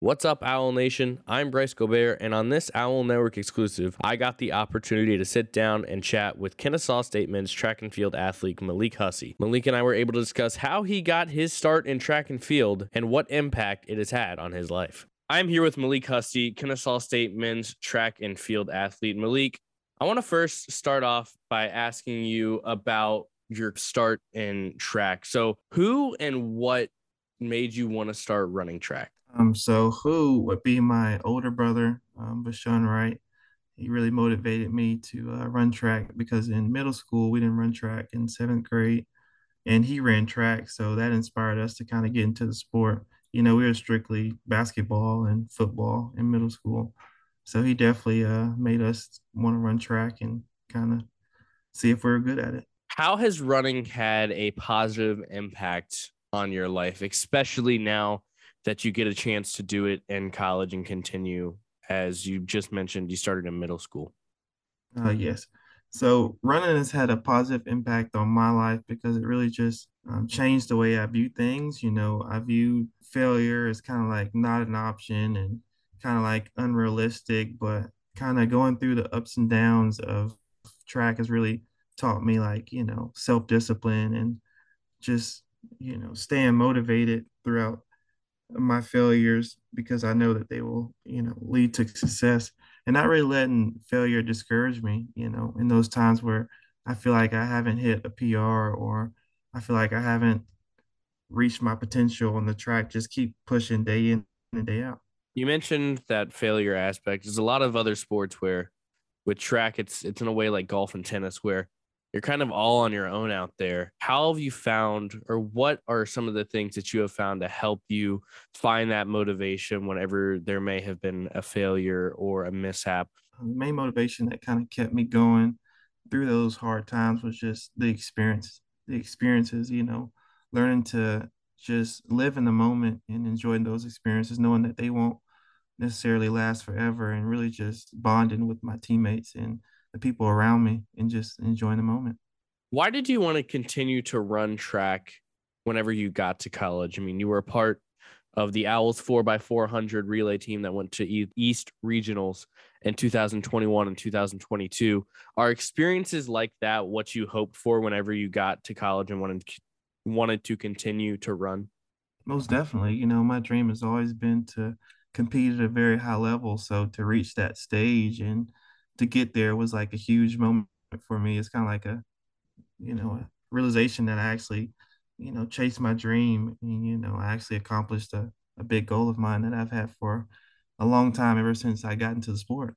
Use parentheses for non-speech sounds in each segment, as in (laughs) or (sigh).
What's up, Owl Nation? I'm Bryce Gobert, and on this Owl Network exclusive, I got the opportunity to sit down and chat with Kennesaw State men's track and field athlete Malik Hussey. Malik and I were able to discuss how he got his start in track and field and what impact it has had on his life. I'm here with Malik Hussey, Kennesaw State men's track and field athlete. Malik, I want to first start off by asking you about your start in track. So, who and what made you want to start running track? Um, so who would be my older brother, um, Bashawn Wright. He really motivated me to uh, run track because in middle school we didn't run track in seventh grade, and he ran track, so that inspired us to kind of get into the sport. You know, we were strictly basketball and football in middle school, so he definitely uh, made us want to run track and kind of see if we we're good at it. How has running had a positive impact on your life, especially now that you get a chance to do it in college and continue as you just mentioned you started in middle school. Uh, yes. So running has had a positive impact on my life because it really just um, changed the way i view things. You know i view failure as kind of like not an option and kind of like unrealistic but kind of going through the ups and downs of track has really taught me like you know self-discipline and just you know staying motivated throughout my failures because I know that they will, you know, lead to success and not really letting failure discourage me, you know, in those times where I feel like I haven't hit a PR or I feel like I haven't reached my potential on the track, just keep pushing day in and day out. You mentioned that failure aspect. There's a lot of other sports where with track it's it's in a way like golf and tennis where you're kind of all on your own out there. How have you found, or what are some of the things that you have found to help you find that motivation whenever there may have been a failure or a mishap? The main motivation that kind of kept me going through those hard times was just the experience, the experiences, you know, learning to just live in the moment and enjoying those experiences, knowing that they won't necessarily last forever, and really just bonding with my teammates and the people around me and just enjoying the moment. Why did you want to continue to run track whenever you got to college? I mean, you were a part of the Owls 4x400 relay team that went to East Regionals in 2021 and 2022. Are experiences like that what you hoped for whenever you got to college and wanted wanted to continue to run? Most definitely. You know, my dream has always been to compete at a very high level. So to reach that stage and to get there was like a huge moment for me. It's kind of like a, you know, a realization that I actually, you know, chased my dream and, you know, I actually accomplished a, a big goal of mine that I've had for a long time ever since I got into the sport.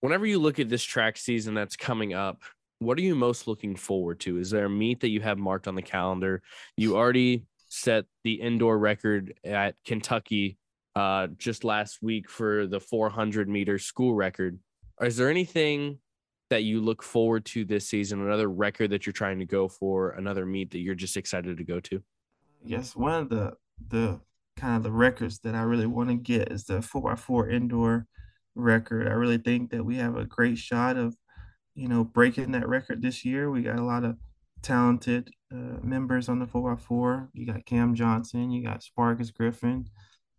Whenever you look at this track season that's coming up, what are you most looking forward to? Is there a meet that you have marked on the calendar? You already set the indoor record at Kentucky uh, just last week for the 400 meter school record is there anything that you look forward to this season? Another record that you're trying to go for, another meet that you're just excited to go to? Yes, one of the the kind of the records that I really want to get is the four x four indoor record. I really think that we have a great shot of, you know, breaking that record this year. We got a lot of talented uh, members on the four x four. You got Cam Johnson, you got Sparkus Griffin,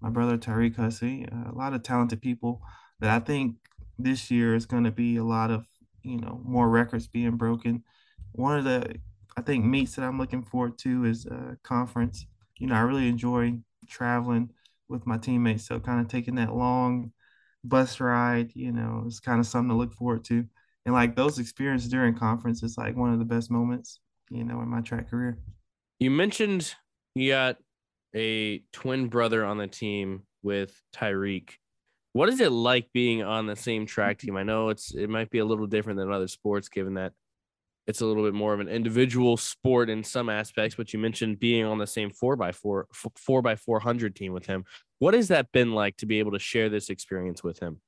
my brother Tyreek Hussey, uh, a lot of talented people that I think this year is going to be a lot of you know more records being broken. One of the I think meets that I'm looking forward to is a conference. You know, I really enjoy traveling with my teammates, so kind of taking that long bus ride, you know, is kind of something to look forward to. And like those experiences during conference is like one of the best moments, you know, in my track career. You mentioned you got a twin brother on the team with Tyreek. What is it like being on the same track team? I know it's it might be a little different than other sports, given that it's a little bit more of an individual sport in some aspects. But you mentioned being on the same four by four four by four hundred team with him. What has that been like to be able to share this experience with him?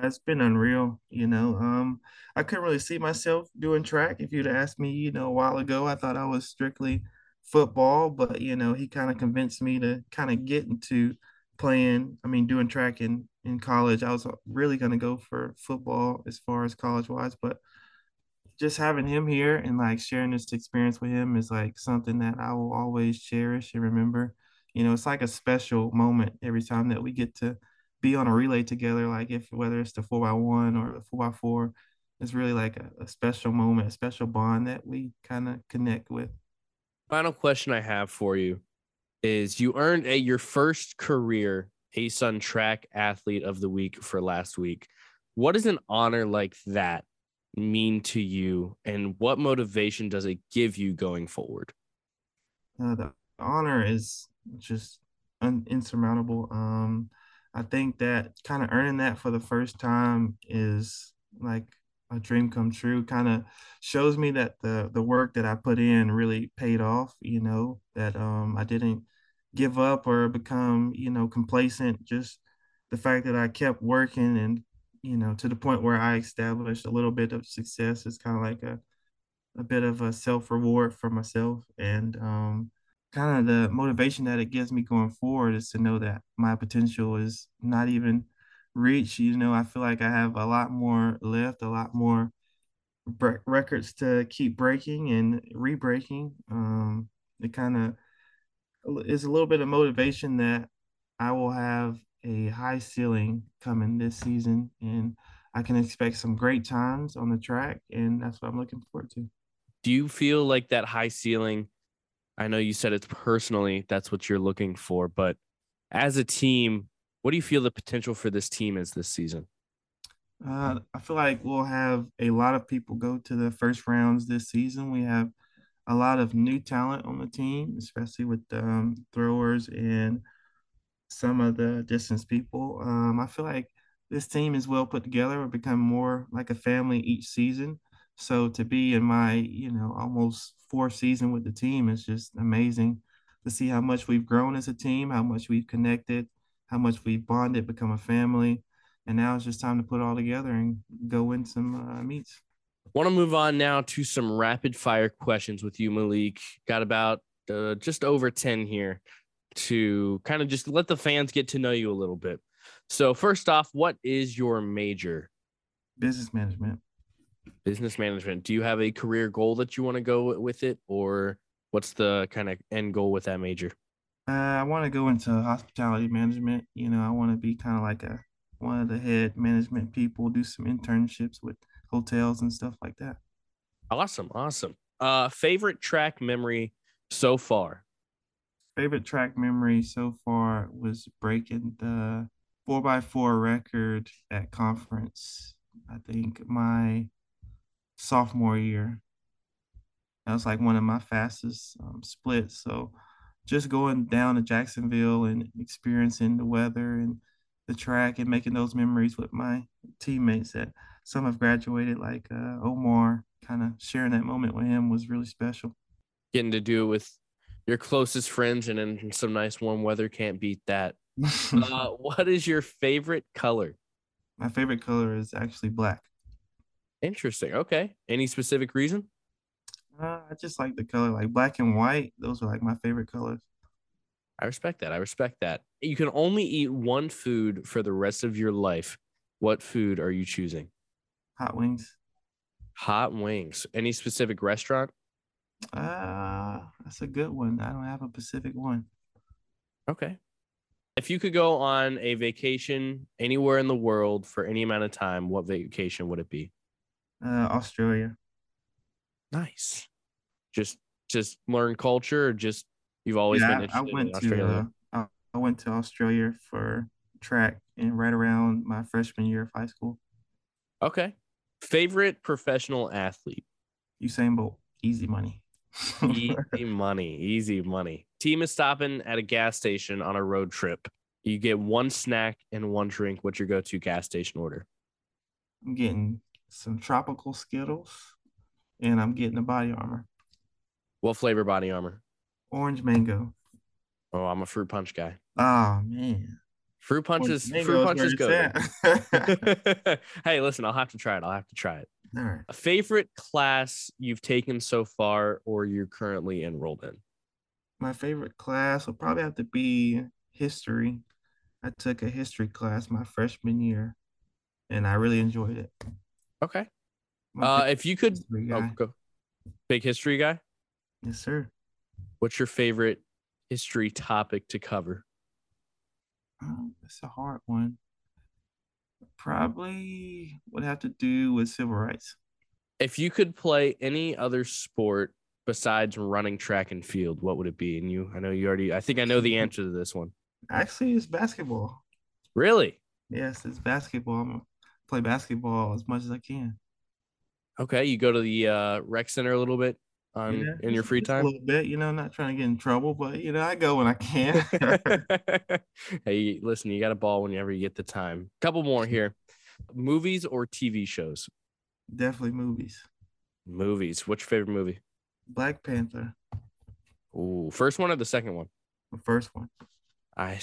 It's been unreal, you know. Um, I couldn't really see myself doing track. If you'd asked me, you know, a while ago, I thought I was strictly football, but you know, he kind of convinced me to kind of get into playing, I mean, doing track in, in college. I was really going to go for football as far as college wise, but just having him here and like sharing this experience with him is like something that I will always cherish and remember. you know, it's like a special moment every time that we get to be on a relay together. Like if whether it's the four by one or the four by four, it's really like a, a special moment, a special bond that we kind of connect with. Final question I have for you is you earned a your first career ASUN track athlete of the week for last week. What does an honor like that mean to you and what motivation does it give you going forward? Uh, the honor is just un- insurmountable. Um, I think that kind of earning that for the first time is like a dream come true. Kind of shows me that the the work that I put in really paid off. You know that um, I didn't give up or become you know complacent. Just the fact that I kept working and you know to the point where I established a little bit of success is kind of like a a bit of a self reward for myself and um, kind of the motivation that it gives me going forward is to know that my potential is not even reached. You know, I feel like I have a lot more left, a lot more records to keep breaking and re-breaking. Um, it kind of is a little bit of motivation that I will have a high ceiling coming this season, and I can expect some great times on the track, and that's what I'm looking forward to. Do you feel like that high ceiling? I know you said it's personally that's what you're looking for, but as a team, what do you feel the potential for this team is this season? Uh, I feel like we'll have a lot of people go to the first rounds this season. We have a lot of new talent on the team, especially with um, throwers and some of the distance people. Um, I feel like this team is well put together. We've become more like a family each season. So to be in my, you know, almost fourth season with the team is just amazing to see how much we've grown as a team, how much we've connected, how much we've bonded, become a family. And now it's just time to put it all together and go win some uh, meets. Want to move on now to some rapid fire questions with you, Malik. Got about uh, just over 10 here to kind of just let the fans get to know you a little bit. So, first off, what is your major? Business management business management do you have a career goal that you want to go with it or what's the kind of end goal with that major uh, i want to go into hospitality management you know i want to be kind of like a one of the head management people do some internships with hotels and stuff like that awesome awesome uh favorite track memory so far favorite track memory so far was breaking the 4x4 record at conference i think my sophomore year. That was like one of my fastest um, splits. So just going down to Jacksonville and experiencing the weather and the track and making those memories with my teammates that some have graduated, like uh, Omar, kind of sharing that moment with him was really special. Getting to do it with your closest friends and in some nice warm weather can't beat that. (laughs) uh, what is your favorite color? My favorite color is actually black. Interesting. Okay. Any specific reason? Uh, I just like the color, like black and white. Those are like my favorite colors. I respect that. I respect that. You can only eat one food for the rest of your life. What food are you choosing? Hot wings. Hot wings. Any specific restaurant? Uh, that's a good one. I don't have a specific one. Okay. If you could go on a vacation anywhere in the world for any amount of time, what vacation would it be? Uh, Australia. Nice. Just just learn culture, or just you've always yeah, been interested I went in Australia. To, uh, I went to Australia for track and right around my freshman year of high school. Okay. Favorite professional athlete? Usain Bolt. Easy money. easy (laughs) money. Easy money. Team is stopping at a gas station on a road trip. You get one snack and one drink. What's your go-to gas station order? I'm getting some tropical Skittles, and I'm getting a BodyArmor. What flavor BodyArmor? Orange mango. Oh, I'm a fruit punch guy. Oh man. Fruit punches, fruit punches go. (laughs) (laughs) hey, listen, I'll have to try it. I'll have to try it. All right. A favorite class you've taken so far or you're currently enrolled in? My favorite class will probably have to be history. I took a history class my freshman year and I really enjoyed it. Okay. Uh, if you could, oh, go. big history guy. Yes, sir. What's your favorite history topic to cover? Um, it's a hard one. Probably would have to do with civil rights. If you could play any other sport besides running track and field, what would it be? And you, I know you already, I think I know the (laughs) answer to this one. Actually, it's basketball. Really? Yes, it's basketball. I'm play basketball as much as I can. Okay. You go to the uh, rec center a little bit on um, Yeah, in your free time? A little bit, you know, not trying to get in trouble, but you know, I go when I can. (laughs) hey, listen, you got a ball whenever you get the time. Couple more here. Movies or TV shows? Definitely movies. Movies. What's your favorite movie? Black Panther, Ooh, first one or the second one? the first one. I,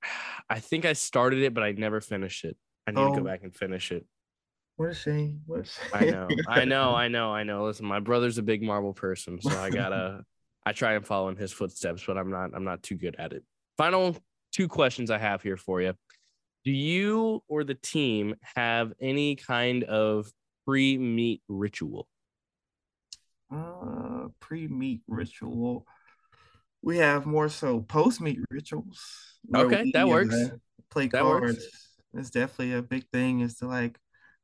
(sighs) I think I started it, but I never finished it. I need to Oh. go back and finish it. What a shame. What a shame. I know, I know, (laughs) I know, I know. Listen, my brother's a big Marvel person, so I gotta. I try and follow in his footsteps, but I'm not. I'm not too good at it. Final two questions I have here for you. Do you or the team have any kind of pre-meet ritual? Uh, pre-meet ritual. We have more so post-meet rituals. Okay, that works. play That works. cards. It's definitely a big thing. Is to like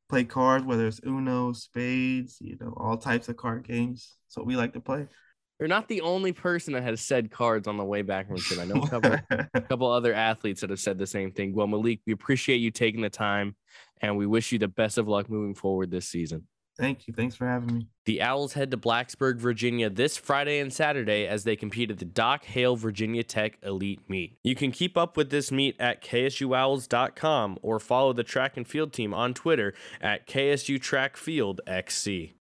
play cards, whether it's Uno, spades, you know, all types of card games. So we like to play. You're not the only person that has said cards on the way back from. I know a couple, a (laughs) couple other athletes that have said the same thing. Well, Malik, we appreciate you taking the time, and we wish you the best of luck moving forward this season. Thank you. Thanks for having me. The Owls head to Blacksburg, Virginia this Friday and Saturday as they compete at the Doc Hale Virginia Tech Elite Meet. You can keep up with this meet at ksuowls.com or follow the track and field team on Twitter at KSU Track Field XC.